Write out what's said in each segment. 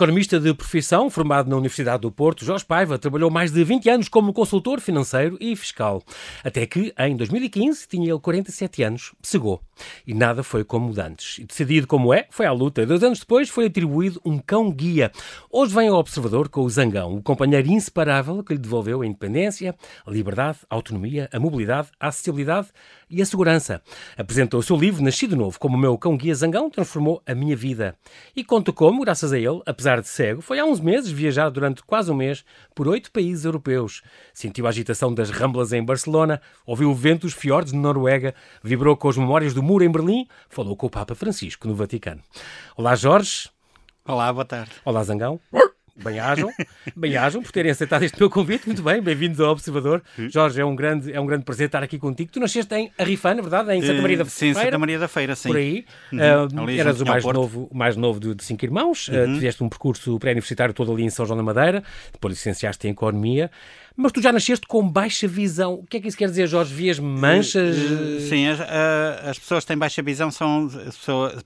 Economista de profissão, formado na Universidade do Porto, Jorge Paiva trabalhou mais de 20 anos como consultor financeiro e fiscal. Até que, em 2015, tinha ele 47 anos, cegou. E nada foi como antes. E decidido como é, foi à luta. Dois anos depois foi atribuído um cão-guia. Hoje vem ao observador com o Zangão, o companheiro inseparável que lhe devolveu a independência, a liberdade, a autonomia, a mobilidade, a acessibilidade e a segurança. Apresentou o seu livro Nascido Novo como o meu cão-guia Zangão transformou a minha vida. E conta como, graças a ele, apesar de cego, foi há uns meses viajar durante quase um mês por oito países europeus. Sentiu a agitação das ramblas em Barcelona, ouviu o vento dos fiordes na Noruega, vibrou com as memórias do muro em Berlim, falou com o Papa Francisco no Vaticano. Olá, Jorge. Olá, boa tarde. Olá, Zangão. Bem-ajam, bem-ajam por terem aceitado este meu convite. Muito bem, bem-vindos ao Observador. Jorge, é um grande, é um grande prazer estar aqui contigo. Tu nasceste em Arrifana, verdade? Em Santa Maria da Feira? Sim, Santa Maria da Feira, sim. Por aí. Uhum. Uh, eras o mais novo, mais novo de, de cinco irmãos. Uhum. Uh, tiveste um percurso pré-universitário todo ali em São João da Madeira. Depois licenciaste em Economia. Mas tu já nasceste com baixa visão. O que é que isso quer dizer, Jorge? Vias manchas? Sim, as, as pessoas que têm baixa visão são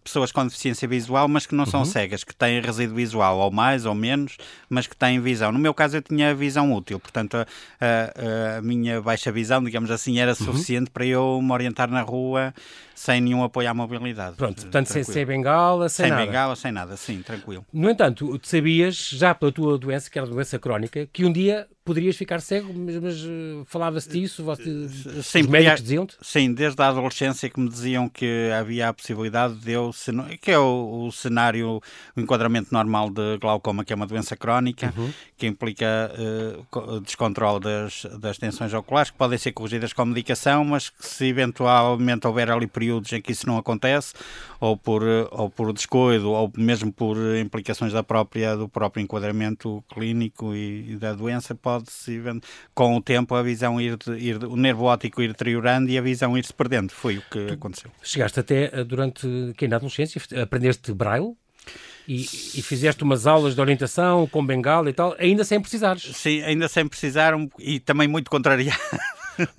pessoas com deficiência visual, mas que não são uhum. cegas, que têm resíduo visual, ou mais ou menos, mas que têm visão. No meu caso, eu tinha visão útil, portanto, a, a, a minha baixa visão, digamos assim, era uhum. suficiente para eu me orientar na rua sem nenhum apoio à mobilidade. Pronto, portanto, sem, sem bengala, sem, sem nada. Sem bengala, sem nada, sim, tranquilo. No entanto, sabias, já pela tua doença, que era doença crónica, que um dia poderias ficar cego, mas, mas uh, falava-se disso? Você, sim, os médicos diziam-te? Sim, desde a adolescência que me diziam que havia a possibilidade de eu, que é o, o cenário, o enquadramento normal de glaucoma, que é uma doença crónica, uhum. que implica uh, descontrole das, das tensões oculares, que podem ser corrigidas com medicação, mas que se eventualmente houver ali períodos em que isso não acontece, ou por, ou por descuido, ou mesmo por implicações da própria, do próprio enquadramento clínico e, e da doença, pode-se, com o tempo, a visão ir, ir, o nervo óptico ir deteriorando e a visão ir-se perdendo. Foi o que aconteceu. Chegaste até, eh, durante, que na adolescência, aprendeste braille? E, e, fizeste umas aulas de orientação com bengala e tal, ainda sem precisares. Sim, ainda sem precisar um, e também muito contrariado.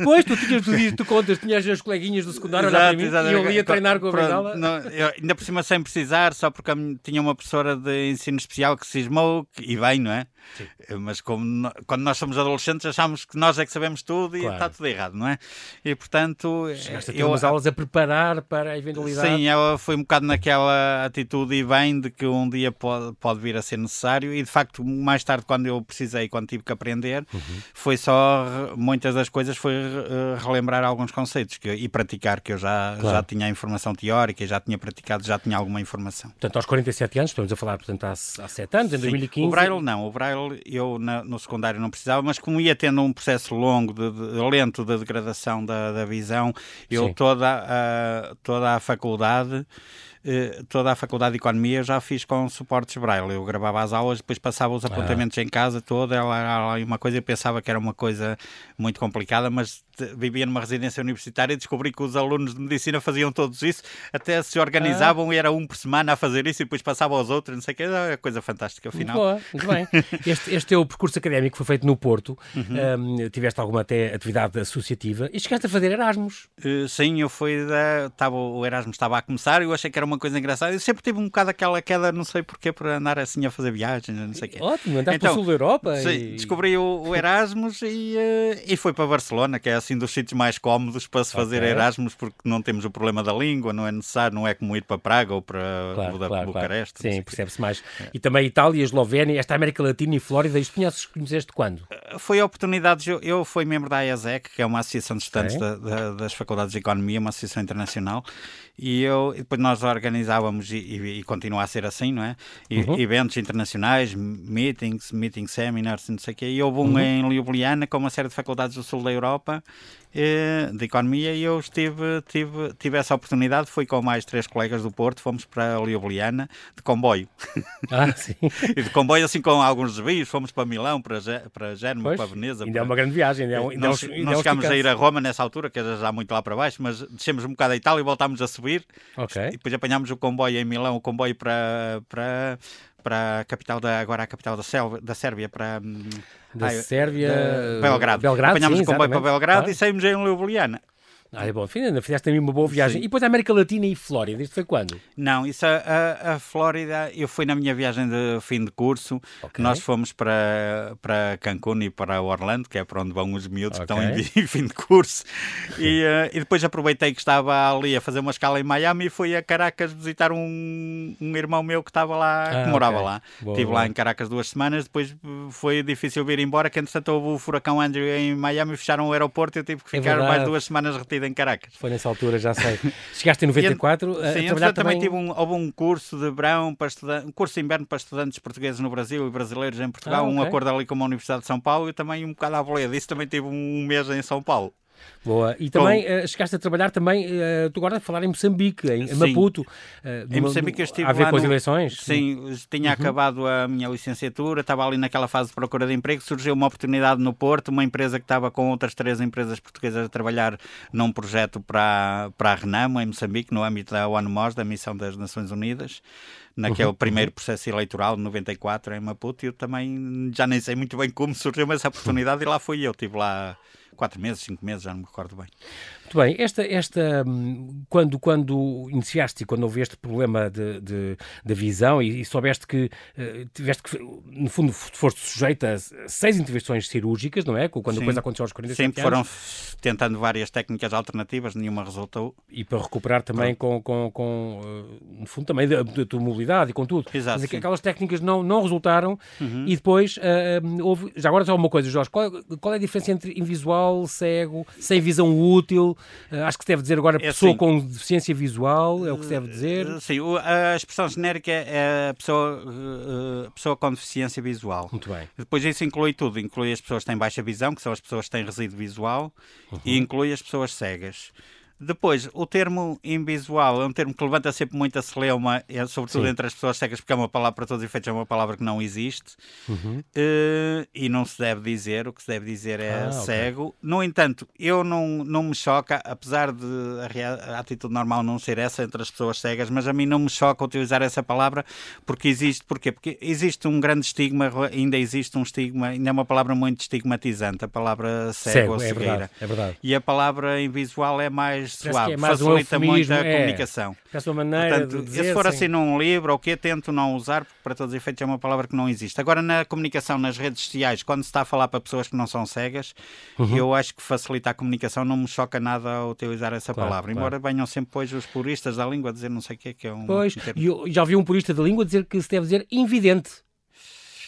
Pois, tu tinhas, tu, tu contas, tinhas as coleguinhas do secundário exato, para mim exato, e eu ia treinar com a bengala. Não, eu, ainda por cima sem precisar, só porque tinha uma professora de ensino especial que cismou, e bem, não é? Sim. Mas como quando nós somos adolescentes achamos que nós é que sabemos tudo e claro. está tudo errado, não é? E portanto. Chegaste a ter eu, umas aulas a preparar para a eventualidade. Sim, ela foi um bocado naquela atitude e bem de que um dia pode, pode vir a ser necessário e de facto mais tarde quando eu precisei, quando tive que aprender, uhum. foi só muitas das coisas foi uh, relembrar alguns conceitos que, e praticar, que eu já, claro. já tinha a informação teórica e já tinha praticado, já tinha alguma informação. Portanto, aos 47 anos, estamos a falar portanto, há, há 7 anos, em Sim. 2015. O Braille não, o Braille eu na, no secundário não precisava, mas como ia tendo um processo longo, de, de lento de degradação da, da visão, eu toda a, toda a faculdade eh, toda a Faculdade de Economia já fiz com suportes Braille. Eu gravava as aulas, depois passava os ah. apontamentos ah. em casa toda, ela era uma coisa, eu pensava que era uma coisa muito complicada, mas vivia numa residência universitária e descobri que os alunos de medicina faziam todos isso, até se organizavam ah. e era um por semana a fazer isso e depois passavam aos outros, não sei o que, é coisa fantástica afinal. Muito, boa, muito bem. este, este teu percurso académico foi feito no Porto, uhum. um, tiveste alguma até atividade associativa e chegaste a fazer Erasmus. Uh, sim, eu fui da. Tava, o Erasmus estava a começar e eu achei que era uma coisa engraçada. Eu sempre tive um bocado aquela queda, não sei porquê, por andar assim a fazer viagens, não sei o quê. Ótimo, andaste então, para o sul da Europa. Sim, e... descobri o, o Erasmus e, uh, e foi para Barcelona, que é assim dos sítios mais cómodos para se fazer okay. Erasmus porque não temos o problema da língua, não é necessário, não é como ir para Praga ou para claro, claro, Bucareste. Claro. Sim, percebe-se mais. É. E também Itália, Eslovénia, esta América Latina e Flórida, isto conheces, conheceste quando? Eh, foi oportunidades, eu, eu fui membro da IASEC, que é uma associação de estudantes da, da, das faculdades de Economia, uma associação internacional, e eu e depois nós organizávamos e, e, e, continua a ser assim, não é? E, uhum. Eventos internacionais, meetings, meeting seminars, não sei o quê. E houve um uhum. em Ljubljana com uma série de faculdades do sul da Europa eh, de economia e eu estive, tive, tive essa oportunidade, fui com mais três colegas do Porto, fomos para Ljubljana de comboio. Ah, sim. e de comboio assim com alguns desvios, fomos para Milão, para, para Género, para Veneza. Ainda para... é uma grande viagem. Ainda é um, ainda nós, é nós é chegámos a ir a Roma nessa altura, que era já muito lá para baixo, mas descemos um bocado a Itália e voltámos a subir. Okay. E depois apanhámos o comboio em Milão, o comboio para, para, para a capital da, agora a capital da, Selva, da Sérvia, para da Ai, Sérvia, Belgrado. Belgrado. Apanhámos sim, o comboio para Belgrado claro. e saímos em Ljubljana. Ah, é bom. Ainda fizeste também uma boa viagem. Sim. E depois a América Latina e Flórida, isto foi quando? Não, isso a, a, a, Flórida, eu fui na minha viagem de fim de curso, okay. nós fomos para, para Cancún e para Orlando, que é para onde vão os miúdos okay. que estão em, fim de curso. E, uh, e depois aproveitei que estava ali a fazer uma escala em Miami e fui a Caracas visitar um, um irmão meu que estava lá, ah, que morava okay. lá. Boa, Estive boa. lá em Caracas duas semanas, depois eh, foi difícil vir embora, que entretanto houve o furacão Andrew em Miami, fecharam o aeroporto e eu tive que é ficar é mais duas semanas retido em Caracas. Foi nessa altura, já sei. Chegaste em 94 e, a, sim, a trabalhar também... também tive um, houve um curso de verão para estudantes, um curso de inverno para estudantes portugueses no Brasil e brasileiros em Portugal, ah, okay. um acordo ali com a Universidade de São Paulo e também um bocado à boleia disso, também tive um mês em São Paulo. Boa. E também uh, chegaste a trabalhar também, uh, tu agora a falar em Moçambique, em, em Maputo. Uh, em Moçambique eu estive a ver com as eleições? Sim, tinha uhum. acabado a minha licenciatura, estava ali naquela fase de procura de emprego, surgiu uma oportunidade no Porto, uma empresa que estava com outras três empresas portuguesas a trabalhar num projeto para, para a Renamo, em Moçambique, no âmbito da ONU-MOS, da Missão das Nações Unidas naquele uhum, primeiro uhum. processo eleitoral de 94 em Maputo e eu também já nem sei muito bem como surgiu essa oportunidade e lá fui eu, estive lá quatro meses, cinco meses, já não me recordo bem. Muito bem, esta, esta, hum, quando, quando iniciaste e quando houve este problema de, de, de visão e, e, soubeste que uh, tiveste que, no fundo, foste sujeita a seis intervenções cirúrgicas, não é? Quando Sim. a coisa aconteceu aos 47 Sempre foram tentando várias técnicas alternativas, nenhuma resultou. E para recuperar também com, com, com uh, no fundo, também da, da tua mobilidade e com tudo. Exato. Mas aquelas técnicas não, não resultaram uhum. e depois uh, houve. Já agora só uma coisa, Jorge, qual, qual é a diferença entre invisual, cego, sem visão útil? Uh, acho que se deve dizer agora é pessoa assim, com deficiência visual, é o que se deve dizer. Uh, sim, a expressão genérica é pessoa, uh, pessoa com deficiência visual. Muito bem. Depois isso inclui tudo, inclui as pessoas que têm baixa visão, que são as pessoas que têm resíduo visual, uhum. e inclui as pessoas cegas. Depois, o termo invisual é um termo que levanta sempre muita celeuma, é, sobretudo Sim. entre as pessoas cegas, porque é uma palavra, para todos os efeitos, é uma palavra que não existe uhum. uh, e não se deve dizer. O que se deve dizer é ah, cego. Okay. No entanto, eu não, não me choca, apesar de a, a, atitude normal não ser essa entre as pessoas cegas, mas a mim não me choca utilizar essa palavra porque existe. Porquê? Porque existe um grande estigma, ainda existe um estigma, ainda é uma palavra muito estigmatizante, a palavra cego, cego ou cegueira. É verdade, é verdade. E a palavra invisual é mais mais suave, é mais facilita um muito a é, comunicação. É a maneira Portanto, de dizer, se for assim num livro ou o que tento não usar, porque para todos os efeitos é uma palavra que não existe. Agora, na comunicação nas redes sociais, quando se está a falar para pessoas que não são cegas, uhum. eu acho que facilita a comunicação, não me choca nada a utilizar essa claro, palavra. Claro. Embora venham sempre depois os puristas da língua a dizer não sei o que é que é um. Pois, um já ouvi um purista da língua dizer que se deve dizer invidente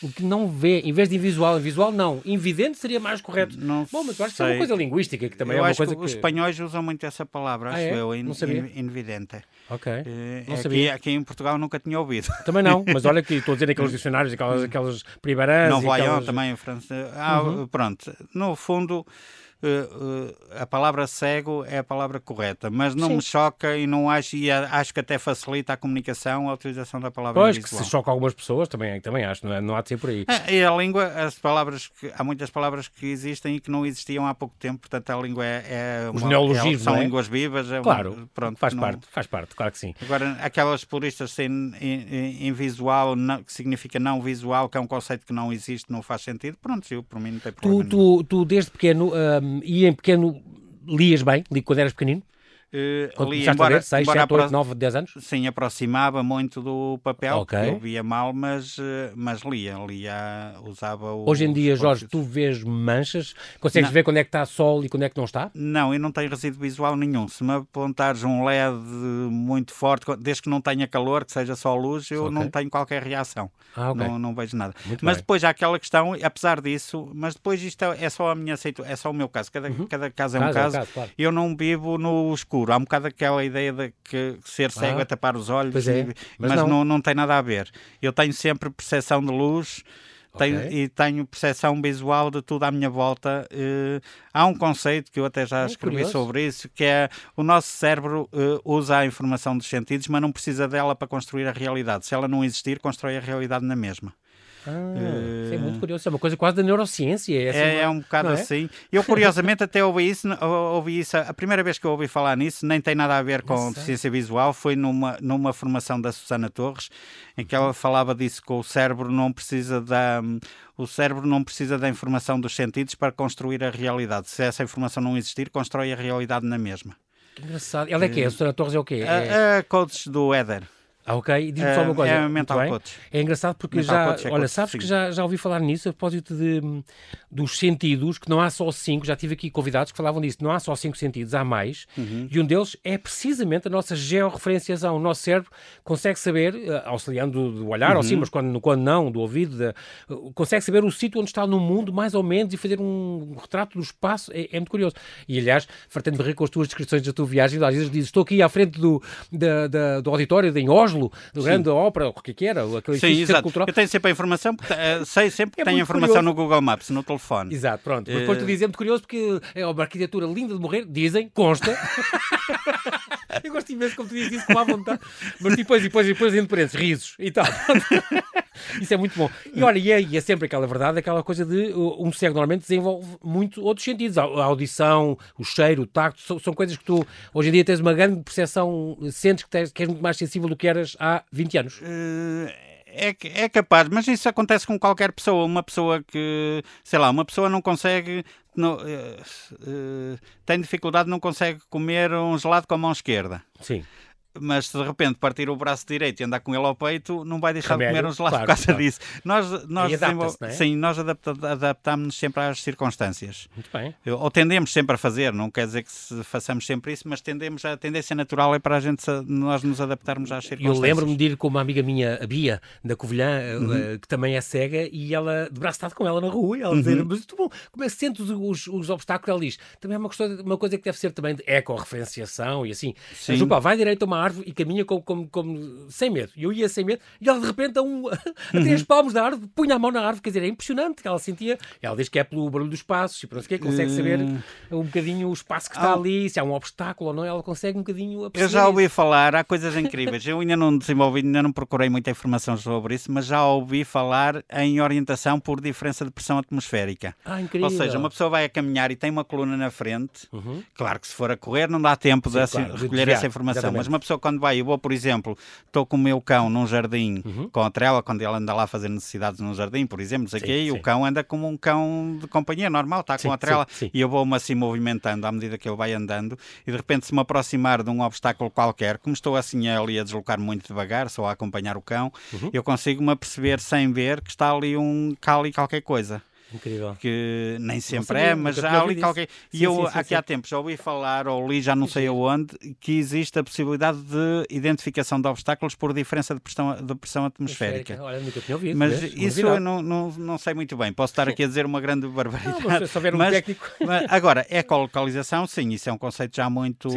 o que não vê, em vez de invisual, invisual não, invidente seria mais correto. Não Bom, mas eu acho que é uma coisa linguística que também eu é uma coisa que, que, os espanhóis usam muito essa palavra, ah, acho é? eu, in, não sabia. In, invidente. Ok. Uh, não aqui, sabia. aqui em Portugal nunca tinha ouvido. Também não, mas olha que estou a dizer aqueles dicionários, aquelas, aquelas primeirãs. Não voyons aquelas... também em francês. Ah, uhum. pronto. No fundo a palavra cego é a palavra correta, mas não Sim. me choca e não acho, e acho que até facilita a comunicação a utilização da palavra Pois, que se choca algumas pessoas, também, também acho, não, é? não há de ser por aí. É, e a língua, as palavras, que, há muitas palavras que existem e que não existiam há pouco tempo, portanto a língua é, é Os uma, neologismos, é, são é? línguas vivas. É claro, uma, pronto, faz não... parte, faz parte, claro que sim. Agora, aquelas puristas sem, em, em visual, não, que significa não visual, que é um conceito que não existe, não faz sentido, pronto, eu, por mim não tem problema. Tu, tu, tu desde pequeno, um, e em pequeno lias bem, li quando eras pequenino? Uh, ali, embora, 6, embora 7, 8, 9, 10 anos? Sim, aproximava muito do papel, okay. eu via mal, mas, eh, mas lia, lia, usava o... Hoje em dia, Jorge, tu vês manchas? Consegues não. ver quando é que está sol e quando é que não está? Não, eu não tenho resíduo visual nenhum. Se me apontares um LED muito forte, desde que não tenha calor, que seja só luz, eu okay. não tenho qualquer reação. Ah, okay. não, não vejo nada. Muito mas bem. depois há aquela questão, apesar disso, mas depois isto é, é só a minha é só o meu caso. Cada, uhum. cada caso é um caso. É um caso claro. Eu não vivo no escuro escuro. Há um bocado aquela ideia de que ser cego ah, é tapar os olhos, é, mas, mas não. não. Não, tem nada a ver. Eu tenho sempre percepção de luz. Tenho, okay. e tenho percepção visual de tudo à minha volta. Uh, há um conceito que eu até já escrevi curioso. sobre isso, que é o nosso cérebro uh, usa a informação dos sentidos, mas não precisa dela para construir a realidade. Se ela não existir, constrói a realidade na mesma. Ah, isso é muito curioso, é uma coisa quase da neurociência. É, assim, é, é um bocado é? assim. Eu, curiosamente, até ouvi isso, ouvi isso, a primeira vez que eu ouvi falar nisso, nem tem nada a ver com deficiência visual, foi numa, numa formação da Susana Torres, em que ela falava disso que o cérebro não precisa da o cérebro não precisa da informação dos sentidos para construir a realidade. Se essa informação não existir, constrói a realidade na mesma. Que engraçado. Ela é quê? A Susana Torres é o quê? A, É... a coach do Éder. Ah, ok. Diz-me só uma coisa. É mental coach. É engraçado porque Mental já, coach é olha, coach, sabes sim. que já, já ouvi falar nisso a propósito de, dos sentidos, que não há só cinco, já tive aqui convidados que falavam disso, não há só cinco sentidos, há mais, Uhum. e um deles é precisamente a nossa georreferenciação. O nosso cérebro consegue saber, eh, auxiliando do olhar, ou sim, Uhum. mas quando, quando não, do ouvido, da- consegue saber o sítio onde está no mundo, mais ou menos, e fazer um retrato do espaço, é, é muito curioso. E aliás, fartando-me rir com as tuas descrições da tua viagem, às vezes dizes, estou aqui à frente do, da- da- do auditório de em Oslo, do grande ópera, o que é que era, aquele Sim, exato. cultural. Eu tenho sempre a informação, porque, eh, sei sempre que É tenho a informação curioso. no Google Maps, no telefone. Exato, pronto. Mas depois tu Eh, dizes, é muito curioso porque é uma arquitetura linda de morrer, dizem, consta. Eu gosto imenso como tu dizes isso com à vontade. Mas depois, depois, depois, entre parênteses, risos e tal. Isso é muito bom. E olha, e é, e é sempre aquela verdade, aquela coisa de uh, um cego normalmente desenvolve muito outros sentidos. A a audição, o cheiro, o tacto, são, são coisas que tu hoje em dia tens uma grande percepção, sentes que, tens, que és muito mais sensível do que eras há 20 anos. Eh, É, é capaz, mas isso acontece com qualquer pessoa. Uma pessoa que, sei lá, uma pessoa não consegue, não, eh, eh, tem dificuldade, não consegue comer um gelado com a mão esquerda. Sim. Mas se de repente partir o braço direito e andar com ele ao peito, não vai deixar Remédio, de comer um gelado claro, por causa claro. disso. Nós, nós é? Sim, nós adaptamos-nos sempre às circunstâncias. Muito bem. Ou tendemos sempre a fazer, não quer dizer que se façamos sempre isso, mas tendemos a tendência natural é para a gente nós nos adaptarmos às Eu circunstâncias. lembro-me de ir com uma amiga minha, a Bia, da Covilhã, eh, Uhum. eh, que também é cega, e ela, de braço dado com ela na rua, e ela Uhum. dizer, mas tu, bom, como é que sentes os, os, os obstáculos? Ela diz, também é uma, questão, uma coisa que deve ser também de eco-referenciação e assim. Sim. Mas, opa, vai direito a uma árvore e caminha como, como, como- sem medo. E eu ia sem medo, e ela de repente, a, um, a Uhum. três palmos da árvore, punha a mão na árvore, quer dizer, é impressionante que ela sentia. Ela diz que é pelo barulho dos passos, e por não sei o quê, consegue saber um bocadinho o espaço que está Ah. ali, se há um obstáculo ou não, ela consegue um bocadinho Eu já isso. ouvi falar, há coisas incríveis. Eu ainda não desenvolvi, ainda não procurei muita informação sobre isso, mas já ouvi falar em orientação por diferença de pressão atmosférica. Ah, incrível. Ou seja, uma pessoa vai a caminhar e tem uma coluna na frente. Claro que se for a correr não dá tempo de, Uhum. Sim, assim, claro, de recolher desviar, essa informação. exatamente. Mas uma pessoa quando vai, eu vou, por exemplo, estou com o meu cão num jardim Uhum. com a trela, quando ele anda lá a fazer necessidades num jardim, por exemplo, sei o Sim, e sim. o cão anda como um cão de companhia normal, está Sim, com a trela, e eu vou-me assim movimentando à medida que ele vai andando, e de repente se me aproximar de um obstáculo qualquer, como estou assim ali a deslocar muito devagar, só a acompanhar o cão, Uhum. eu consigo-me aperceber sem ver que está ali um cá ali qualquer coisa Incrível. que nem sempre sabia, é, mas tinha ali qualquer. E Sim, eu sim, sim, aqui há tempos já ouvi falar, ou li já não sei aonde, que existe a possibilidade de identificação de obstáculos por diferença de pressão, de pressão atmosférica. Olha, nunca tinha ouvido. Mas vês? isso eu não, não, não sei muito bem. Posso estar aqui a dizer uma grande barbaridade. Não, mas um mas- técnico. mas agora, ecolocalização, sim, isso é um conceito já muito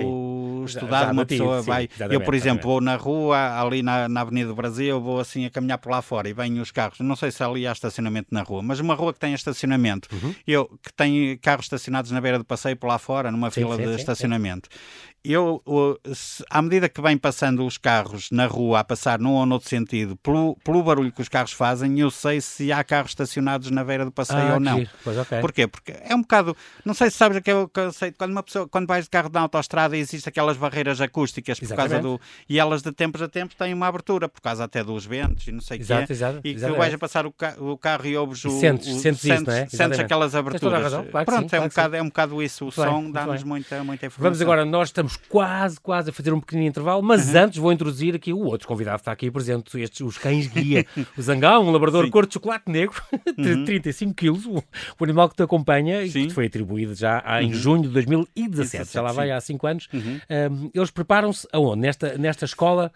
estudado. Já uma batido, pessoa vai. Eu, por exemplo, vou na rua, ali na, na Avenida do Brasil, vou assim a caminhar por lá fora e vêm os carros. Não sei se ali há estacionamento na rua, mas uma rua que tem estacionamento, Uhum. eu que tem carros estacionados na beira do passeio por lá fora, numa Sim, fila sim, de sim, estacionamento. Eu, se- à medida que vêm passando os carros na rua, a passar num ou noutro sentido, pelo, pelo barulho que os carros fazem, eu sei se há carros estacionados na beira do passeio Ah, ou que não. Pois, ok. Porquê? Porque é um bocado. Não sei se sabes aquele conceito. Quando uma pessoa, quando vais de carro na autostrada, existem aquelas barreiras acústicas por causa do. E elas de tempos a tempos têm uma abertura, por causa até dos ventos e não sei o Exato, quê. exato, E que tu vais a passar o, ca- o carro e ouves E o. sentes- o- sentes isso, não é? Sentes aquelas aberturas. razão, claro que Pronto, sim, é, um claro que bocado, é um bocado isso. O Muito som dá-nos muita, muita informação. Vamos agora, nós estamos quase, quase a fazer um pequenino intervalo, mas Uhum. antes vou introduzir aqui o outro convidado que está aqui presente, estes, os cães guia. o Zangão, um labrador Sim. Uhum. cor de chocolate negro, de 35 quilos, o, o animal que te acompanha e que Sim. Uhum. te foi atribuído já em junho de 2017, já lá vai há 5 anos. Uhum. Um, eles preparam-se aonde? Nesta, nesta escola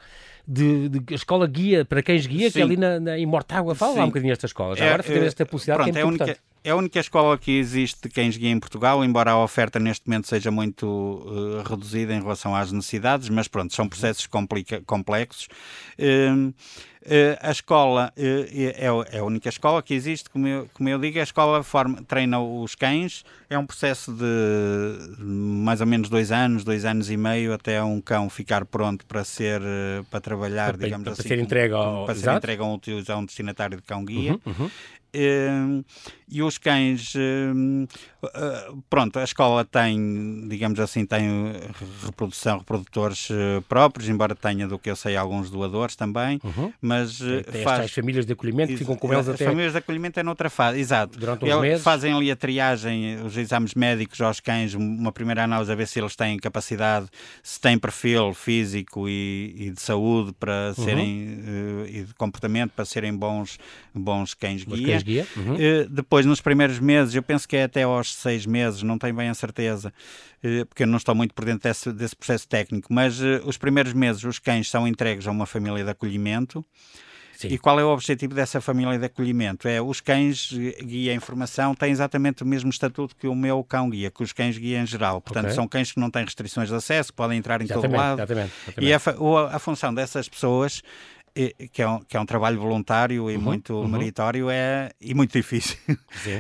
de, de- escola guia para cães guia, que é Sim. ali na, na, em Mortágua. Fala lá um Sim. bocadinho desta escola. Já É, agora fazer é, esta publicidade pronto, que é é única, importante. é a única escola que existe de cães guia em Portugal, embora a oferta neste momento seja muito eh, reduzida em relação às necessidades, mas pronto, são processos complexos. Eh, a escola eh, é, é a única escola que existe, como eu, como eu digo, a escola forma, treina os cães, é um processo de mais ou menos dois anos, dois anos e meio, até um cão ficar pronto para ser, eh, para trabalhar, Para- digamos para assim. ser entregue ao- para ser exato. entregue a um, a um destinatário de cão guia. Uhum, uhum. E os cães, pronto, a escola tem, digamos assim, tem reprodução, reprodutores próprios, embora tenha, do que eu sei, alguns doadores também, uhum. mas tem faz... famílias de acolhimento que ficam com elas até... As famílias de acolhimento é noutra fase, exato. Durante uns meses. Fazem ali a triagem, os exames médicos aos cães, uma primeira análise a ver se eles têm capacidade, se têm perfil físico e, e de saúde para uhum. serem, uh, e de comportamento para serem bons, bons. Cães -guia. Uhum. Uh, depois, nos primeiros meses, eu penso que é até aos seis meses, não tenho bem a certeza, uh, porque eu não estou muito por dentro desse, desse processo técnico, mas os primeiros meses os cães são entregues a uma família de acolhimento. Sim. E qual é o objetivo dessa família de acolhimento? É os cães guia em formação têm exatamente o mesmo estatuto que o meu cão guia, que os cães guia em geral. Portanto, okay. são cães que não têm restrições de acesso, podem entrar em exatamente, todo lado. Exatamente, exatamente. E a, a função dessas pessoas que é, um, que é um trabalho voluntário e uhum, muito uhum. meritório é, e muito difícil.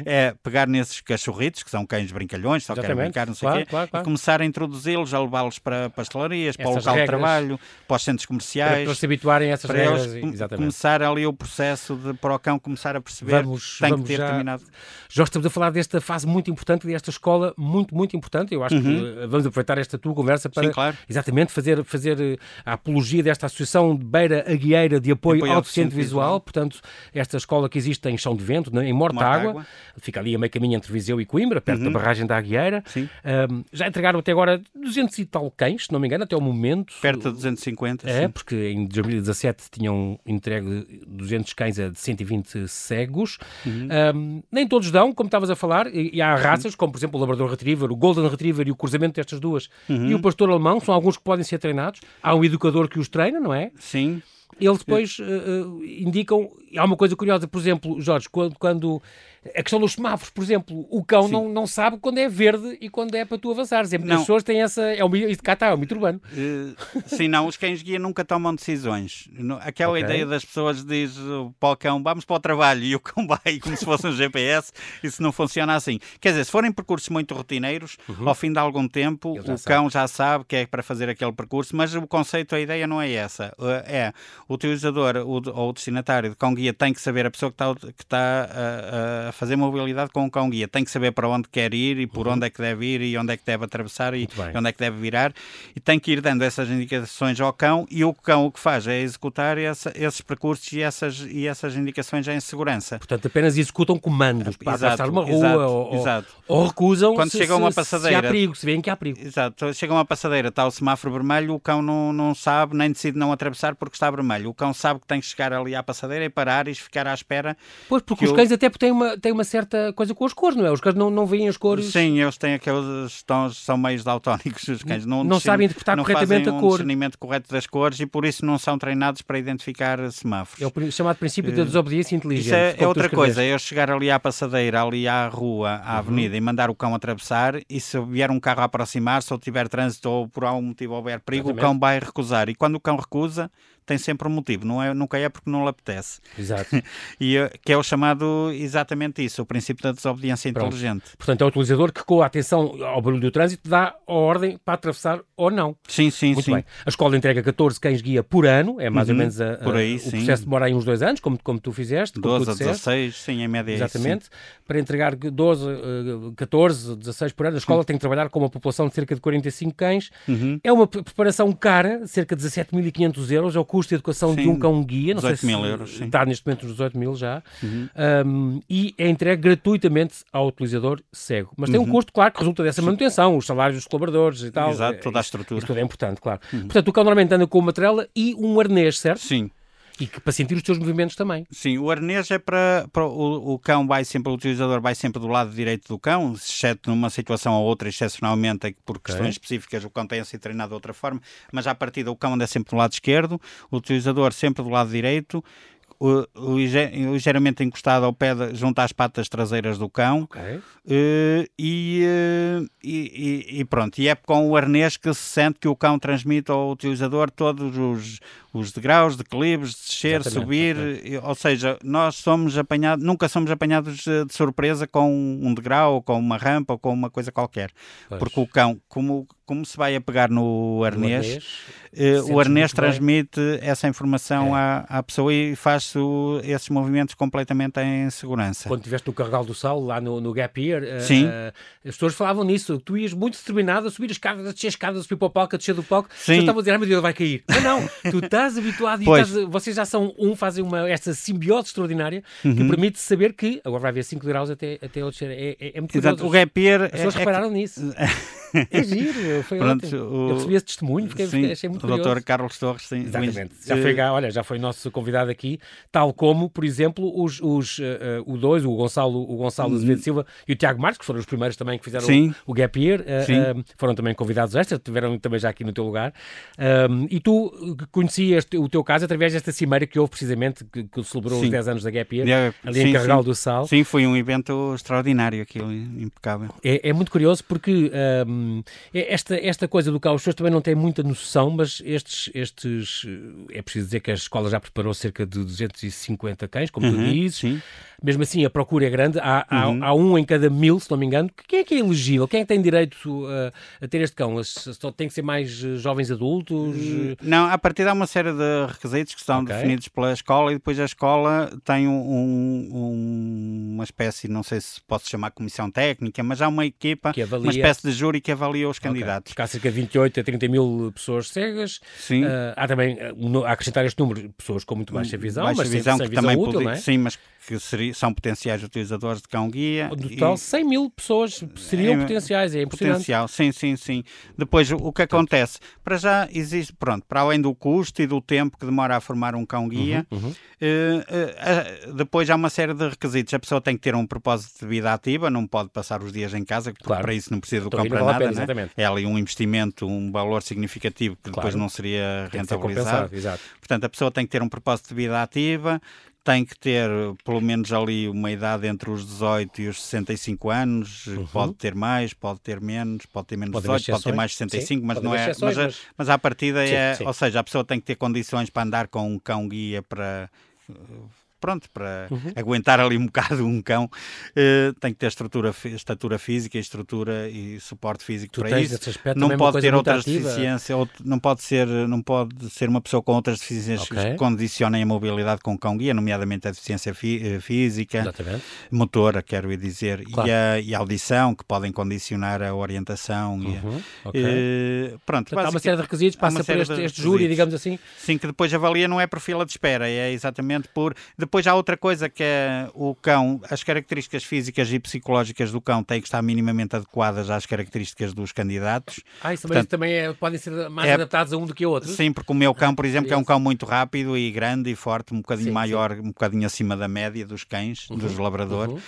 É pegar nesses cachorritos, que são cães brincalhões, só Exatamente. querem brincar, não sei o claro, quê, claro, claro. e começar a introduzi-los, a levá-los para pastelarias, para o local de trabalho, para os centros comerciais. Para, se habituarem a essas para regras. Eles começar ali o processo de, para o cão começar a perceber vamos, que tem vamos que ter já... determinado. Já estamos a falar desta fase muito importante, desta escola muito, muito importante. Eu acho uhum. que vamos aproveitar esta tua conversa para Sim, exatamente fazer, fazer eh, a apologia desta Associação de Beira De Apoio, apoio ao deficiente visual. visual. Portanto, esta escola que existe em Chão de Vento, em Mortágua, fica ali a meio caminho entre Viseu e Coimbra, perto uhum. da barragem da Aguieira. Um, já entregaram até agora 200 e tal cães, se não me engano, até o momento. Perto de 250, É, sim. porque em 2017 tinham entregue 200 cães a 120 cegos. Uhum. Um, nem todos dão, como estavas a falar, e, e há raças, como por exemplo o Labrador Retriever, o Golden Retriever e o cruzamento destas duas, uhum. e o Pastor Alemão, são alguns que podem ser treinados. Há um educador que os treina, não é? Sim eles depois uh, indicam. Há uma coisa curiosa, por exemplo, Jorge, quando, quando a questão dos semáforos, por exemplo, o cão não, não sabe quando é verde e quando é para tu avançares. É, as pessoas têm essa. É o, isso cá está, é o mito urbano. Uh, sim, não, os cães guia nunca tomam decisões. Aquela okay. ideia das pessoas diz para o cão, vamos para o trabalho e o cão vai como se fosse um GPS, isso não funciona assim. Quer dizer, se forem percursos muito rotineiros, uhum. ao fim de algum tempo, o cão já sabe que é para fazer aquele percurso, mas o conceito, a ideia não é essa. É o utilizador o, ou o destinatário de cão guia tem que saber, a pessoa que está, que está a, a fazer mobilidade com o cão guia. Tem que saber para onde quer ir e por uhum. onde é que deve ir e onde é que deve atravessar e onde é que deve virar. E tem que ir dando essas indicações ao cão e o cão o que faz é executar essa, esses percursos e essas, e essas indicações em segurança. Portanto, apenas executam comandos para exato, atravessar uma rua exato, ou, exato. ou, recusam Quando se, chega uma passadeira, se há perigo, se veem que há perigo. Exato. Chega uma passadeira, está o semáforo vermelho, o cão não, não sabe, nem decide não atravessar porque está vermelho. O cão sabe que tem que chegar ali à passadeira e parar e ficar à espera. Pois, porque os cães até têm uma, têm uma certa coisa com as cores, não é? Os cães não, não veem as cores. Sim, eles têm aqueles tons, são meios daltónicos. Os cães não, não sabem interpretar não corretamente a cor. Não discernimento correto das cores e por isso não são treinados para identificar semáforos. É o chamado princípio da eh, desobediência inteligente. Isso é, é outra coisa, é eu chegar ali à passadeira, ali à rua, à uhum. avenida e mandar o cão atravessar e se vier um carro a aproximar-se ou tiver trânsito ou por algum motivo houver perigo, Exatamente. o cão vai recusar. E quando o cão recusa, tem sempre um motivo, não é, nunca é porque não lhe apetece. Exato. e, eh, que é o chamado exatamente isso, o princípio da desobediência Pronto. inteligente. Portanto, é o utilizador que, com a atenção ao barulho do trânsito, dá a ordem para atravessar ou não. Sim, sim, Muito sim. Bem. A escola entrega 14 cães-guia por ano, é mais uhum, ou menos a, a, por aí, o sim. processo demora aí uns dois anos, como, como tu fizeste. 12 a 16, sim, em média Exatamente. Isso, para entregar 12, 14, 16 por ano, a escola sim. tem que trabalhar com uma população de cerca de 45 cães. Uhum. É uma preparação cara, cerca de 17.500 euros, é o custo de educação sim. de um cão guia, não sei se mil euros, sim. está neste momento nos 18 mil já, uhum. um, e é entregue gratuitamente ao utilizador cego. Mas tem um uhum. custo, claro, que resulta dessa manutenção, os salários dos colaboradores e tal. Exato, toda a estrutura. Isso tudo é importante, claro. Uhum. Portanto, o cão normalmente anda com uma trela e um arnês, certo? Sim. E que, para sentir os teus movimentos também. Sim, o arnês é para, para o, o, cão vai sempre, o utilizador vai sempre do lado direito do cão, exceto numa situação ou outra, excepcionalmente, por questões okay. específicas, o cão tem a ser treinado de outra forma, mas à partida o cão anda sempre do lado esquerdo, o utilizador sempre do lado direito, ligeiramente encostado ao pé, de, junto às patas traseiras do cão. Okay. Uh, e, uh, e, e, pronto, e é com o arnês que se sente que o cão transmite ao utilizador todos os, os degraus, declives, descer, Exatamente, subir, okay. ou seja, nós somos apanhados, nunca somos apanhados eh, de surpresa com um degrau, ou com uma rampa, ou com uma coisa qualquer, pois. porque o cão, como como se vai a pegar no arnês, uh, o arnês transmite bem. essa informação é. à, à, pessoa e faz esses movimentos completamente em segurança. Quando estiveste no Carregal do Sal, lá no, no Gap Year, uh, Sim. Uh, as pessoas falavam nisso. Tu ias muito determinado a subir as escadas, a descer as escadas, a subir para o palco, a descer do palco. Sim. Estavam a dizer, ah, meu Deus, vai cair. Mas não, tu estás habituado e estás, vocês já são um, fazem uma, esta simbiose extraordinária uhum. que permite saber que agora vai haver 5 graus até, até outro É, é, é muito Exato. O Gap Year... As pessoas é, repararam é... nisso. É giro, foi Pronto. O... Eu recebi esse testemunho, fiquei, sim, achei muito o curioso. O Dr. Carlos Torres, sim. Exatamente. Já foi, olha, já foi nosso convidado aqui, tal como, por exemplo, os, os, uh, o dois, o Gonçalo, o Gonçalo uhum. Azevedo Silva e o Tiago Marques, que foram os primeiros também que fizeram sim. o, o Gap Year, uh, uh, foram também convidados extra, estiveram também já aqui no teu lugar. e tu conhecias o teu caso através desta cimeira que houve precisamente, que, que celebrou sim. os 10 anos da Gap Year, yeah, ali sim, em Carregal do Sal. Sim, foi um evento extraordinário aquilo, impecável. É, é muito curioso porque um, esta esta, esta coisa do caos, as pessoas também não têm muita noção, mas estes, estes. É preciso dizer que a escola já preparou cerca de 250 cães, como uhum, tu dizes. Sim. Mesmo assim, a procura é grande. Há, uhum. há, há, um em cada mil, se não me engano. Quem é que é elegível? Quem é que tem direito a, a ter este cão? Só tem que ser mais eh, jovens adultos? Hum, não, a partir de há uma série de requisitos que estão okay. definidos pela escola e depois a escola tem um, um, uma espécie, não sei se posso chamar comissão técnica, mas há uma equipa, uma espécie de júri que avalia os candidatos. Okay. Porque há cerca de 28 a 30 mil pessoas cegas. Sim. Uh, há também, uh, a acrescentar este número, pessoas com muito baixa visão, baixa mas visão, sem, que visão também útil, podia, é? Sim, mas que seria, são potenciais utilizadores de cão-guia. No total, e... 100 mil pessoas seriam é, potenciais, é impressionante. Potencial, sim, sim, sim. Depois, o que acontece? Para já existe, pronto, para além do custo e do tempo que demora a formar um cão-guia, uhum, uhum. Eh, eh, depois há uma série de requisitos. A pessoa tem que ter um propósito de vida ativa, não pode passar os dias em casa, porque claro. para isso não precisa do cão para nada. Pena, né? É ali um investimento, um valor significativo que depois claro. não seria rentabilizado. Portanto, a pessoa tem que ter um propósito de vida ativa, tem que ter pelo menos ali uma idade entre os 18 e os 65 anos, uhum. pode ter mais, pode ter menos, pode ter menos pode 18, pode ter mais 65, sim, mas não é, mas, mas... mas à partida sim, é, sim. ou seja, a pessoa tem que ter condições para andar com um cão guia para pronto, para uhum. aguentar ali um bocado um cão, uh, tem que ter estrutura, estatura física, estrutura e suporte físico tu para isso. Não pode ter outras deficiências, não pode ser, não pode ser uma pessoa com outras deficiências okay. que condicionem a mobilidade com o cão guia, nomeadamente a deficiência fí eh, física, Exatamente. motora, quero dizer, claro. e, a, e, a, audição, que podem condicionar a orientação. Uhum. A, okay. uh, pronto, Portanto, há uma série de requisitos, passa por este, este júri, digamos assim. Sim, que depois avalia não é por fila de espera, é exatamente por... Depois depois há outra coisa que é o cão, as características físicas e psicológicas do cão têm que estar minimamente adequadas às características dos candidatos. Ah, isso Portanto, também é, podem ser mais é, adaptados a um do que a outro? Sim, porque o meu cão, por exemplo, é um cão muito rápido e grande e forte, um bocadinho sim, maior, sim. um bocadinho acima da média dos cães, uhum, dos labradores. Uhum.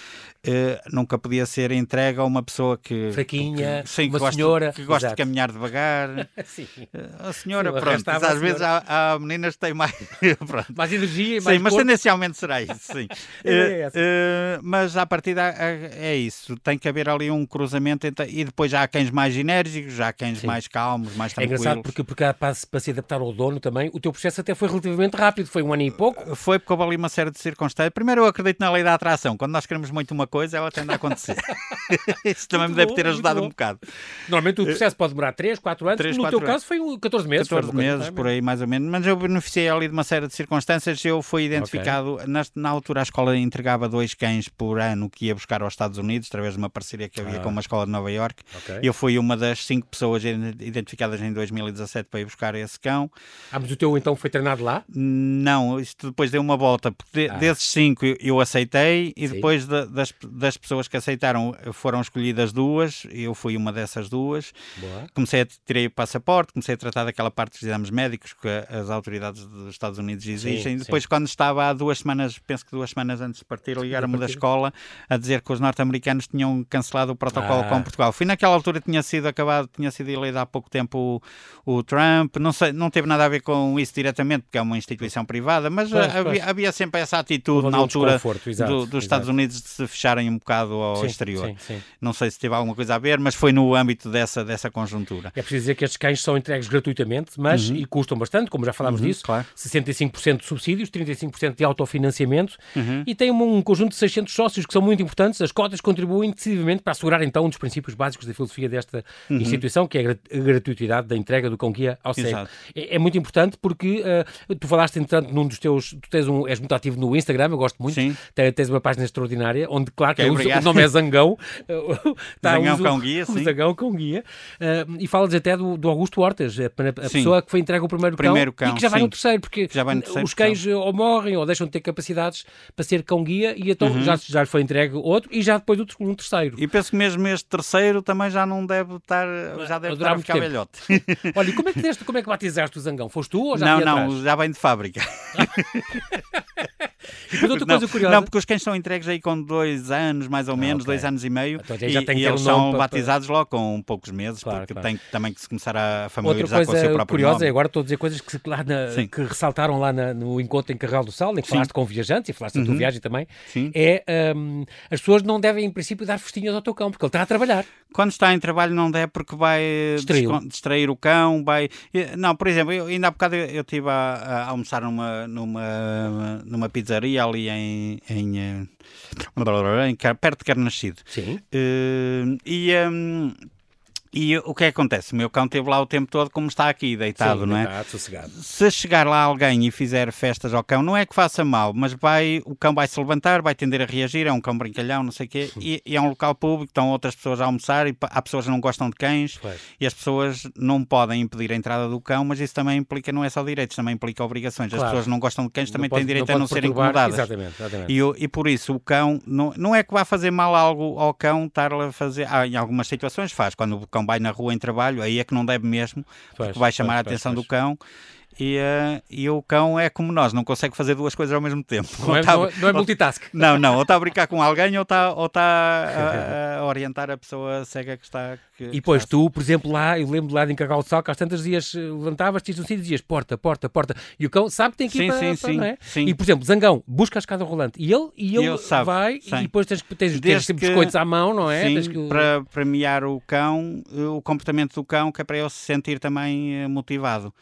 Uh, nunca podia ser entregue a uma pessoa que fraquinha, que, sim, uma que gosta, senhora que gosta de caminhar devagar. sim. Uh, a senhora, sim, pronto, às senhora. vezes há, há, meninas que têm mais, mais energia, mais Sim, mas tendencialmente será isso, sim. é uh, mas a partir da, é isso, tem que haver ali um cruzamento entre, e depois já há cães mais enérgicos, já há cães sim. mais calmos, mais tranquilos. É engraçado porque, porque para, para se adaptar ao dono também, o teu processo até foi relativamente rápido, foi um ano e pouco. Foi porque houve ali uma série de circunstâncias. Primeiro eu acredito na lei da atração, quando nós queremos muito uma coisa, ela tende a acontecer. Isso também muito me deve ter ajudado um bocado. Normalmente o eh, processo pode demorar 3, 4 anos, 3, no 4 teu anos. caso foi 14 meses. 14 meses, por aí mais ou menos, mas eu beneficiei ali de uma série de circunstâncias. Eu fui identificado, okay. na, na, altura a escola entregava dois cães por ano que ia buscar aos Estados Unidos, através de uma parceria que havia ah. com uma escola de Nova York. Okay. Eu fui uma das cinco pessoas identificadas em 2017 para ir buscar esse cão. Ah, mas o teu então foi treinado lá? Não, isto depois deu uma volta. De, ah. Desses cinco eu aceitei e Sim. depois de, das, das pessoas que aceitaram foram escolhidas duas, eu fui uma dessas duas. Boa. Comecei a tirei o passaporte, comecei a tratar daquela parte dos exames médicos que as autoridades dos Estados Unidos exigem. Sim, Depois, sim. quando estava há duas semanas, penso que duas semanas antes de partir, ligaram-me da escola a dizer que os norte-americanos tinham cancelado o protocolo ah. com Portugal. Fui naquela altura tinha sido acabado, tinha sido eleito há pouco tempo o, o, Trump. Não sei, não teve nada a ver com isso diretamente, porque é uma instituição privada, mas pois, havia, pois. havia, sempre essa atitude na altura do, dos exato. Estados Unidos de se fechar voltarem um bocado ao Sim, exterior. sim, sim. Não sei se teve alguma coisa a ver, mas foi no âmbito dessa, dessa conjuntura. É preciso dizer que estes cães são entregues gratuitamente, mas e custam bastante, como já falámos disso. Uhum. claro. 65% de subsídios, 35% de autofinanciamento Uhum. e tem um, um conjunto de 600 sócios que são muito importantes. As cotas contribuem decididamente para assegurar então um dos princípios básicos da filosofia desta instituição, que é a gra- a gratuitidade da entrega do cão-guia ao cego. É, é muito importante porque eh, tu falaste, entretanto, num dos teus. Tu tens um, és muito ativo no Instagram, eu gosto muito. Sim. Te- Tens uma página extraordinária onde, claro, que Ok, o, obrigado. o nome é Zangão. Tá, Zangão uso- Cão Guia, sim. Zangão Cão Guia. Eh, e falas até do, do Augusto Hortas, a, a pessoa que foi entregue o primeiro, Primeiro cão, cão, e que já vai sim. no terceiro, porque Já vai no terceiro, os cães ou morrem ou deixam de ter capacidades para ser cão-guia e então Uhum. já, já foi entregue outro e já depois outro, um terceiro. E penso que mesmo este terceiro também já não deve estar, já deve estar a ficar tempo. velhote. Olha, e como é que deste, como é que batizaste o Zangão? Foste tu ou já Não, não, atrás? já vem de fábrica. E outra não, coisa curiosa. não, porque os cães são entregues aí com dois anos, mais ou menos, ok. dois anos e meio, Então e, e eles um são para- batizados logo com poucos meses, Claro, porque claro. tem também que se começar a familiarizar com o seu próprio curiosa, nome. agora estou a dizer coisas que, lá na- que ressaltaram lá na- no encontro em Carral do Sal, em que Sim. Uhum. falaste com viajantes e falaste da tua viagem também, Sim. é hum, as pessoas não devem, em princípio, dar festinhas ao teu cão, porque ele está a trabalhar. Quando está em trabalho não dá porque vai eh, distrair o cão, vai... eh, Não, por exemplo, eu, ainda há bocado eu, eu estive a, a almoçar numa, numa, numa pizzaria ali em, em, em perto de Carnascido. Sim. Eh, e, hum, e o que é que acontece? O meu cão esteve lá o tempo todo como está aqui, deitado, Sim, não é? Está sossegado. Se chegar lá alguém e fizer festas ao cão, não é que faça mal, mas vai, o cão vai se levantar, vai tender a reagir, é um cão brincalhão, não sei o quê, e, e é um local público, estão outras pessoas a almoçar, e há pessoas que não gostam de cães, e as pessoas não podem impedir a entrada do cão, mas isso também implica, não é só direitos, também implica obrigações. As Claro. pessoas que não gostam de cães também têm direito não a não serem incomodadas. Exatamente, exatamente. E, e por isso o cão não, não é que vá fazer mal algo ao cão estar a fazer. Ah, em algumas situações faz. Quando o cão vai na rua em trabalho, aí é que não deve mesmo, Pois, porque vai chamar pois, a atenção pois. do cão. E, eh, e o cão é como nós, não consegue fazer duas coisas ao mesmo tempo. Não é, Ou tá- não é- não é ou- multitask. não, não, ou está a brincar com alguém ou está, ou está a, a orientar a pessoa cega que está. Que, E depois está- tu, por exemplo, lá, eu lembro lá Carral do Sal, que às tantas dias eh, levantavas-te um sítio e dizias porta, porta, porta. E o cão sabe que tem que ir Sim, para, sim, para- sim, não é? sim. E, por exemplo, Zangão, busca a escada rolante. E ele, e ele Ele sabe, vai sim. e depois tens, tens, tens, sempre que- biscoitos à mão, não é? Sim, que- para premiar o cão, eh, o comportamento do cão, que é para ele se sentir também motivado.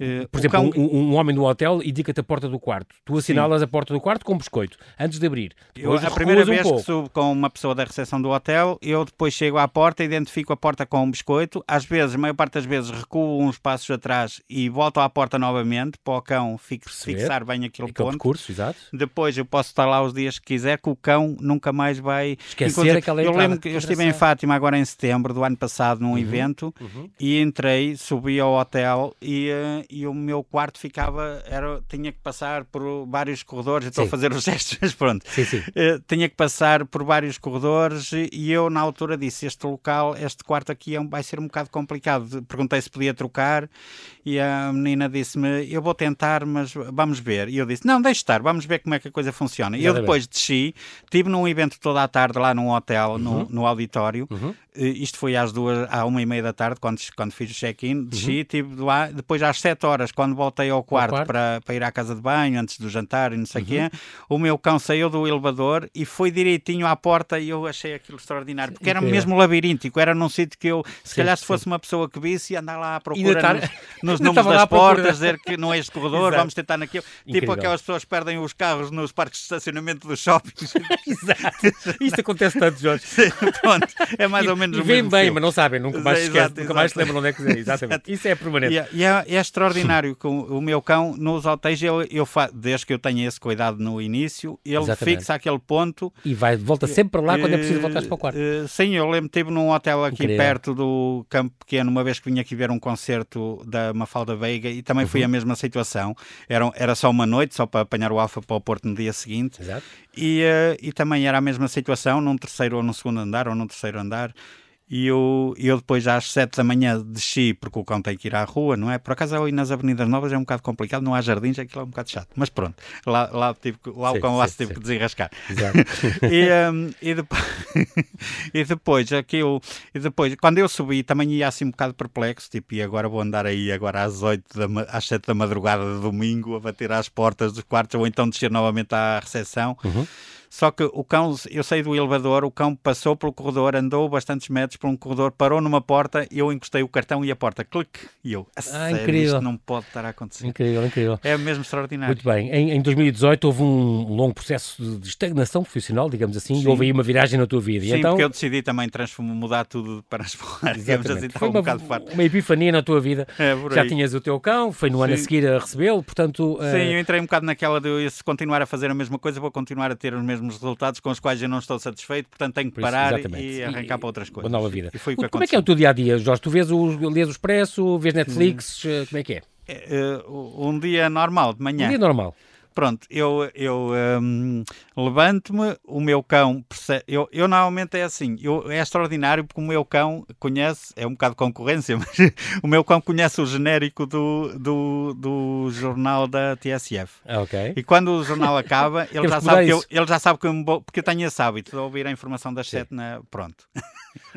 Eh, Por exemplo, cão- um, um homem no hotel indica-te a porta do quarto. Tu assinalas a porta do quarto com biscoito, antes de abrir. Eu, Depois a primeira um vez pouco. que subo com uma pessoa da recepção do hotel, eu depois chego à porta, identifico a porta com um biscoito. Às vezes, a maior parte das vezes, recuo uns passos atrás e volto à porta novamente para o cão fix- fixar bem aquele Aquele ponto. percurso, exato. Depois eu posso estar lá os dias que quiser, que o cão nunca mais vai Esquecer aquela Eu lembro que eu estive em. Fátima agora em setembro do ano passado num evento e entrei, subi ao hotel e, e o meu quarto ficava, era, tinha que passar por vários corredores. Estou a Sim. fazer os gestos, mas pronto. Sim, sim. Eh, tinha que passar por vários corredores e- eu na altura disse este local, este quarto aqui é um- vai ser um bocado complicado. Perguntei se podia trocar e a menina disse-me eu vou tentar, mas vamos ver. E eu disse não, deixe estar, vamos ver como é que a coisa funciona. E eu depois desci, estive num evento toda a tarde lá num hotel, no, no auditório. Uhum. Eh, Isto foi às duas, à uma e meia da tarde, quando, quando fiz o check-in. Desci, Uhum. estive lá. Depois, às sete horas, quando voltei ao quarto, quarto. Para, para ir à casa de banho, antes do jantar e não sei o Uhum. quê, o meu cão saiu do elevador e foi direitinho à porta e eu achei aquilo extraordinário. Porque era Incrível. mesmo labiríntico, era num sítio que eu, se Sim, calhar, se sim. fosse uma pessoa que visse, ia andar lá à procura tá- nos, nos números das portas, dizer que não é este corredor, Exato. vamos tentar. Incrível. Tipo aquelas pessoas que perdem os carros nos parques de estacionamento dos shoppings. Exato. Isto acontece tanto, Jorge. Pronto, é mais ou menos e o vêm mesmo bem, fio. mas não sabem, nunca mais Exato, esquecem, nunca mais se lembram onde é que é. Exatamente. Isso é permanente. E, é- e é, é extraordinário que o, o meu cão nos hotéis, eu, eu fa- desde que eu tenho esse cuidado no início, ele Exatamente. fixa aquele ponto. E vai, volta sempre lá quando é preciso Eh, voltar para o quarto. eh, sim, eu lembro, estive num hotel aqui Incrível. perto do Campo Pequeno, uma vez que vim aqui ver um concerto da Mafalda Veiga e também Uhum. foi a mesma situação. Era, era só uma noite, só para apanhar o Alfa para o Porto no dia seguinte. Exato. E, eh, e também era a mesma situação, num terceiro ou num segundo andar, ou num terceiro andar. E eu, eu depois às sete da manhã desci, porque o cão tem que ir à rua, não é? Por acaso ali nas Avenidas Novas é um bocado complicado, não há jardins, aquilo é um bocado chato. Mas pronto, lá, lá, tive, lá Sim, o cão lá sim, se teve sim. que desenrascar. Exato. e, hum, e, depois, e depois aquilo, e depois, quando eu subi, também ia assim um bocado perplexo, tipo, e agora vou andar aí agora às 8 da, às 7 da madrugada de domingo a bater às portas dos quartos ou então descer novamente à recepção. Uhum. Só que o cão, eu saí do elevador, o cão passou pelo corredor, andou bastantes metros por um corredor, parou numa porta, eu encostei o cartão e a porta, clique, e eu, a Ah, sério, incrível. isto não pode estar a acontecer. Incrível, incrível. É mesmo extraordinário. Muito bem. Em, em 2018 houve um longo processo de- estagnação profissional, digamos assim, e Sim. houve aí uma viragem na tua vida. E Sim, então, porque eu decidi também transformar, mudar tudo para as digamos assim, Foi um uma, bocado farto. uma epifania na tua vida. É, Já tinhas o teu cão, foi no ano a Sim. seguir a recebê-lo, portanto. Sim, eh, eu entrei um bocado naquela de se continuar a fazer a mesma coisa, vou continuar a ter os mesmos resultados com os quais eu não estou satisfeito, portanto tenho que isso, parar exatamente. e arrancar para outras coisas. Uma nova vida. E foi o que como é que é o teu dia a dia, Jorge? Tu vês o, lês o Expresso, vês Netflix, eh, como é que é? É, é, um dia normal, de manhã. Um dia normal. Pronto, eu, eu hum, levanto-me, o meu cão percebe. Eu, eu normalmente é assim, eu, é extraordinário porque o meu cão conhece, é um bocado concorrência, mas o meu cão conhece o genérico do, do, do jornal da TSF. Ah, ok. E quando o jornal acaba, ele já, sabe que eu, ele já sabe que eu vou, porque eu tenho esse hábito de ouvir a informação das sete na. Pronto.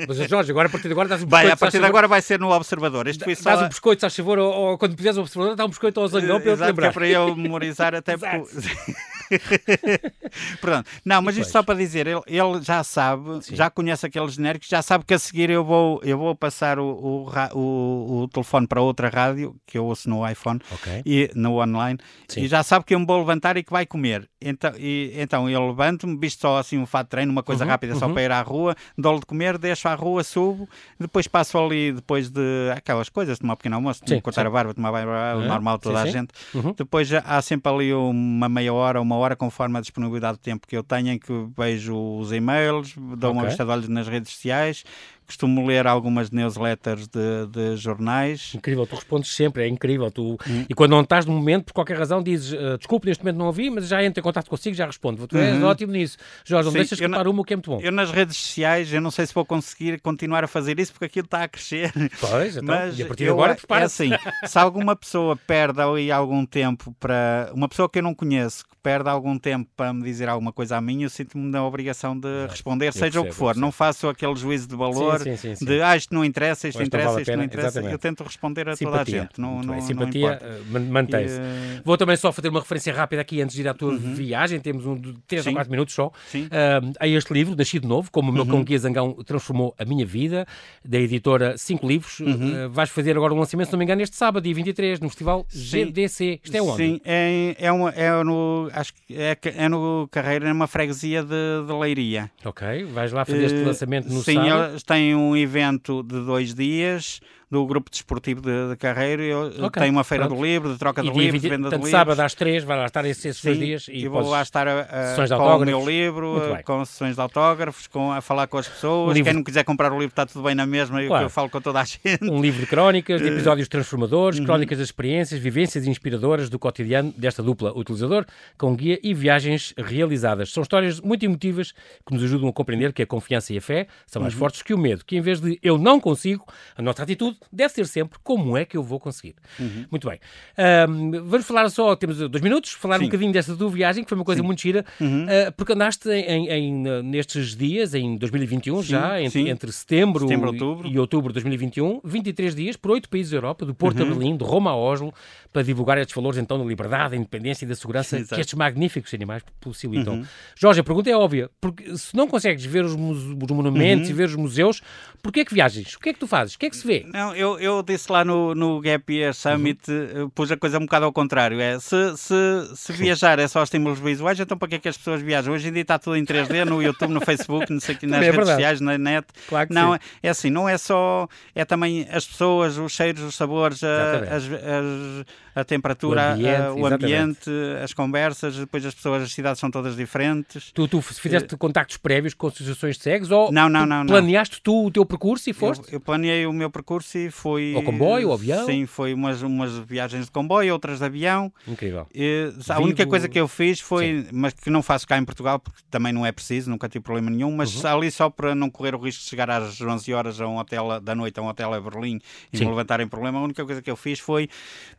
Mas, Jorge, agora a partir de agora dás um Vai, biscoito. a partir de agora vai ser no Observador. Isto foi só. Dás um biscoito, se favor, ou, ou quando puseres o observador, dá um biscoito ao zangão para eu que é lembrar. para eu memorizar até porque. Pronto. Não, mas isto só para dizer, ele, ele já sabe, Sim. já conhece aqueles genéricos, já sabe que a seguir eu vou, eu vou passar o, o, o, o telefone para outra rádio, que eu ouço no iPhone, Ok. e no online, Sim. e já sabe que eu me vou levantar e que vai comer. Então, e, então eu levanto-me, visto só assim um fato de treino, uma coisa Uhum, rápida só uhum. para ir à rua, dou-lhe de comer, deixo à rua, subo, depois passo ali, depois de aquelas coisas, tomar um pequeno almoço, Sim, cortar sim. a barba, tomar banho, o Uhum, normal toda a gente. Uhum. Depois há sempre ali uma meia hora, uma hora, conforme a disponibilidade de tempo que eu tenho, em que vejo os e-mails, dou uma Ok. vista de olhos nas redes sociais, costumo ler algumas newsletters de, de jornais. Incrível, tu respondes sempre, é incrível. Tu... Hum. E quando não estás no momento, por qualquer razão, dizes eh, desculpe, neste momento não ouvi, mas já entro em contato consigo, já respondo. Tu és Uhum. ótimo nisso. Jorge, não Sim, deixas eu escapar uma, o que é muito bom. Eu nas redes sociais, eu não sei se vou conseguir continuar a fazer isso porque aquilo está a crescer. Pois, então, Mas e a partir de eu- agora, é prepara-se. assim, se alguma pessoa perde ali algum tempo para. Uma pessoa que eu não conheço, que perde algum tempo para me dizer alguma coisa a mim, eu sinto-me na obrigação de responder, seja percebo, o que eu for. Não faço aquele juízo de valor Sim, sim, sim, sim. de ah, isto não interessa, isto interessa, vale isto não interessa. exatamente. Eu tento responder a Simpatia. toda a gente. Não, não, Simpatia eh, man- mantém-se. E, eh, Vou também só fazer uma referência rápida aqui antes de ir à tua viagem. Temos um de 3 ou Sim. 4 minutos só. Sim. Ah, a este livro, Nascido Novo, como o meu cão Guia Zangão transformou a minha vida, da editora 5 Livros. Ah, vais fazer agora um lançamento, se não me engano, este sábado, dia 23, no Festival Sim. GDC. Isto é onde? Sim, é, é, uma- é no, acho que é, é no Carreira, numa freguesia de, de Leiria. Ok, vais lá fazer este lançamento no Sim, sábado. eles um evento de dois dias do grupo desportivo de, de Carreiro. Eu, Ok, Tem uma feira pronto. do livro, de troca de livros, 20, venda de livros. sábado às 3, vai lá estar esses, Sim, dias e e vou lá estar a, a- de com o meu livro, com sessões de autógrafos, com, a falar com as pessoas. Livro- Quem não quiser comprar o livro está tudo bem na mesma, eu, Claro. eu falo com toda a gente. Um livro de crónicas, Eh, de episódios transformadores, uhum. crónicas das experiências, vivências inspiradoras do cotidiano desta dupla utilizador, com guia e viagens realizadas. São histórias muito emotivas que nos ajudam a compreender que a confiança e a fé são Uhum. mais fortes que o medo, que em vez de eu não consigo, a nossa atitude deve ser sempre como é que eu vou conseguir. Uhum. Muito bem. Ahm, vamos falar só, temos dois minutos, falar um Sim. Uhum. bocadinho desta tua viagem, que foi uma coisa muito gira, ah, porque andaste em, em- nestes dias, em 2021 já, entre, sim. entre setembro, Setembro, e- outubro. e outubro de 2021, 23 dias por oito países da Europa, do Porto Uhum. a Berlim, de Roma a Oslo, para divulgar estes valores então da liberdade, da independência e da segurança Exato. que estes magníficos animais possibilitam. Uhum. Jorge, a pergunta é óbvia, porque se não consegues ver os, os monumentos Uhum. e ver os museus, porquê é que viajas? O que é que tu fazes? O que é que se vê? Não, eu, eu disse lá no, no Gap Year Summit, Uhum. eh, pus a coisa um bocado ao contrário. É, se, se, se viajar é só estímulos visuais, então para que é que as pessoas viajam? Hoje em dia está tudo em 3D, no YouTube, no Facebook, não sei, o nas é redes verdade. sociais, na net. Claro que não, sim. é assim, não é só, é também as pessoas, os cheiros, os sabores, a, as, as- a temperatura, O a- ambiente, o exatamente. ambiente, as conversas, depois as pessoas, as cidades são todas diferentes. Tu, tu fizeste contactos prévios com associações de cegos ou Não, não, não, não. planeaste tu o teu percurso e foste? Eu, eu planeei o meu percurso fui. Ao comboio, ao avião? Sim, foi umas, umas viagens de comboio, outras de avião. Incrível. E, a Vivo- única coisa que eu fiz foi, mas que não faço cá em Portugal, porque também não é preciso, nunca tive problema nenhum, mas Uhum. ali só para não correr o risco de chegar às 11 horas a um hotel da noite, a um hotel a Berlim e Sim. me levantarem problema, a única coisa que eu fiz foi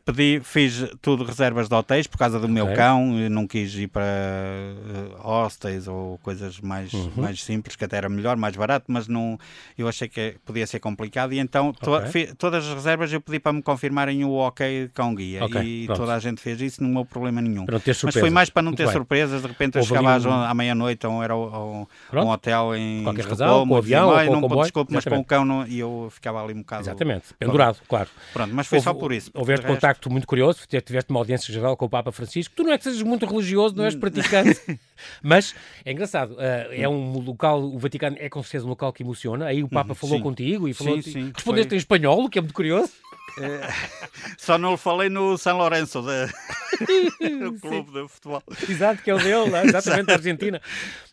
pedir, fiz tudo reservas de hotéis por causa do meu Ok. cão, e não quis ir para eh, hostels ou coisas mais, Uhum. mais simples, que até era melhor, mais barato, mas não, eu achei que podia ser complicado e então to- Todas as reservas eu pedi para me confirmarem o ok com guia okay, e pronto. toda a gente fez isso, não houve problema nenhum. Mas foi mais para não ter surpresas, de repente eu chegava um... à meia-noite ou era um, um hotel em Qualquer razão, com o avião, ou com não, o comboio. Desculpe, mas com o cão não, e eu ficava ali um bocado... Exatamente, pendurado, claro. Pronto, mas foi houve, só por isso. Houveste contacto muito curioso, tiveste uma audiência geral com o Papa Francisco. Tu não é que sejas muito religioso, não és praticante, mas é engraçado, uh, é um local, o Vaticano é com certeza um local que emociona, aí o Papa uhum, falou sim. contigo e falou, sim, sim, respondeste foi... em espanhol, o que é muito curioso. É, só não falei no São Lourenço, o clube de futebol. Exato, que é o dele, exatamente, da Argentina.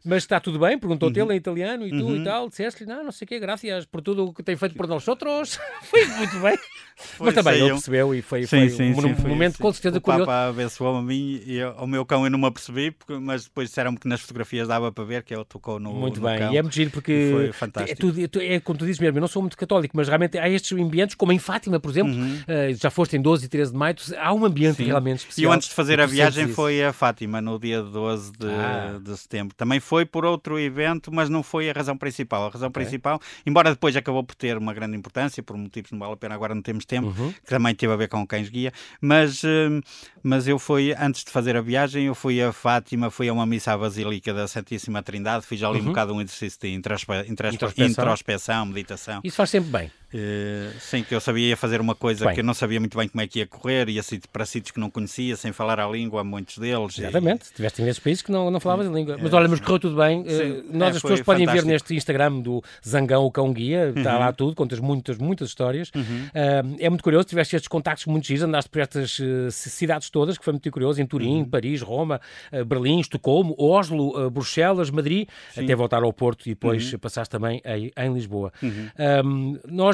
Mas está tudo bem? Perguntou-te uhum. ele em italiano e tu uhum. e tal. Disseste-lhe, não, não sei o quê, graças por tudo o que tem feito por nós outros. foi muito bem. Foi, Mas também ele percebeu e foi, sim, foi sim, um, sim, um momento com certeza o curioso. O Papa abençoou-me a mim e ao meu cão eu não me apercebi, porque, mas depois disseram-me que nas fotografias dava para ver que ele tocou no Muito no bem, cão. e é muito giro porque foi fantástico. É, tu, é, como tu dizes mesmo, eu não sou muito católico, mas realmente há estes ambientes, como em Fátima, por exemplo, uhum. uh, já foste em 12 e 13 de maio, há um ambiente realmente especial. E eu antes de fazer a viagem foi a Fátima, no dia 12 de, ah. de setembro. Também foi por outro evento, mas não foi a razão principal. A razão okay. principal, embora depois acabou por ter uma grande importância, por motivos não vale a pena, agora não temos tempo, uhum. que também teve a ver com cães guia, mas, eh, mas eu fui, antes de fazer a viagem, eu fui a Fátima, fui a uma missa à Basílica da Santíssima Trindade, fiz ali uhum. um bocado um exercício de introspe introspeção. introspeção, meditação. Isso faz sempre bem. Uh, sim, que eu sabia fazer uma coisa bem. que eu não sabia muito bem como é que ia correr, ia para sítios que não conhecia, sem falar a língua, muitos deles. Exatamente, e... tiveste imensos países que não, não falavas a língua. Mas olha, mas correu tudo bem. Sim, uh, nós, é, as pessoas podem ver neste Instagram do Zangão, o Cão Guia, está uhum. lá tudo, contas muitas, muitas histórias. Uhum. Uh, é muito curioso, tiveste estes contactos muito giros, andaste por estas cidades todas, que foi muito curioso, em Turim, uhum. Paris, Roma, Berlim, Estocolmo, Oslo, Bruxelas, Madrid, Sim. até voltar ao Porto e depois uhum. passaste também em, em Lisboa. Uhum.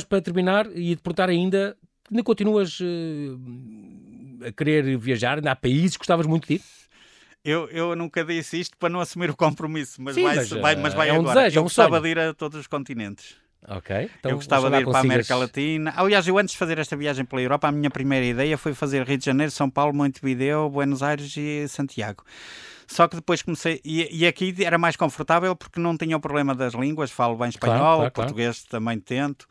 Para terminar, e de perguntar ainda, ainda continuas uh, a querer viajar? Ainda há países que gostavas muito de ir? Eu, eu nunca disse isto para não assumir o compromisso, mas Sim, vai, mas, vai, mas vai é um agora. Desejo, eu é um gostava sonho. de ir a todos os continentes. Ok. Então, eu gostava de ir para a América Latina. Aliás, eu antes de fazer esta viagem pela Europa, a minha primeira ideia foi fazer Rio de Janeiro, São Paulo, Montevideo, Buenos Aires e Santiago. Só que depois comecei. E, e, aqui era mais confortável porque não tinha o problema das línguas, falo bem espanhol, claro, claro, português claro. também tento.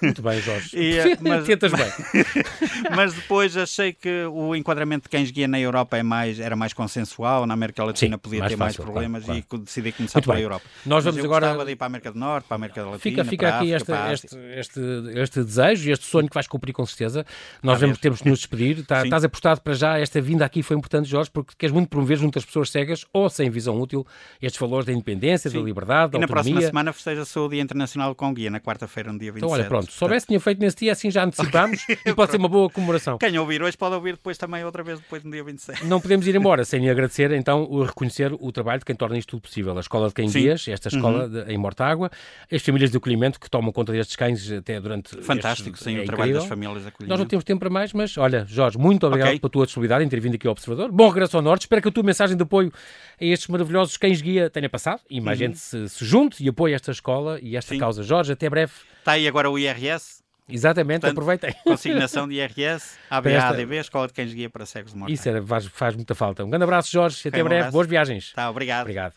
Muito bem, Jorge. e, eh, mas, Tentas bem. mas depois achei que o enquadramento de cães guia na Europa é mais, era mais consensual, na América Latina Sim, podia mais ter fácil, mais problemas e decidi começar Muito pela bem. Europa. Nós vamos mas agora. de ir para a América do Norte, para a América Latina. Fica, fica para aqui África, este, este, este, este, desejo e este sonho que vais cumprir com certeza. Nós vamos, temos que nos despedir. Tá, estás apostado para já. Esta vinda aqui foi importante, Jorge, porque queres muito promover junto às pessoas cegas ou sem visão útil estes valores da independência, Sim. da liberdade, da e na próxima semana festeja-se o Dia Internacional com Guia, na quarta-feira, no dia 27. Então, olha, pronto, se soubesse tinha feito nesse dia, assim já antecipámos e pode ser uma boa comemoração. Quem ouvir hoje pode ouvir depois também, outra vez, depois no dia 27. Não podemos ir embora sem agradecer, então, o reconhecer o trabalho de quem torna isto tudo possível. A Escola de Quem Guias, esta escola uhum. de, em Mortágua, as famílias de acolhimento que tomam conta destes cães até durante. Fantástico, estes, sim, é o trabalho das famílias de acolhimento. Nós não temos tempo para mais, mas olha, Jorge, muito obrigado okay. pela tua disponibilidade em ter vindo aqui ao Observador. Bom regresso ao Norte. Espero que a tua mensagem de apoio a estes maravilhosos cães guia tenha passado e mais uhum. gente se, se junte e apoie esta escola e esta Sim. causa. Jorge, até breve. Está aí agora o IRS. Exatamente, Portanto, aproveitem. Consignação de IRS, ABADB, Escola de Cães Guia para Cegos de Morte. Isso era, faz, faz muita falta. Um grande abraço, Jorge, até um breve. Abraço. Boas viagens. Tá, obrigado. Obrigado.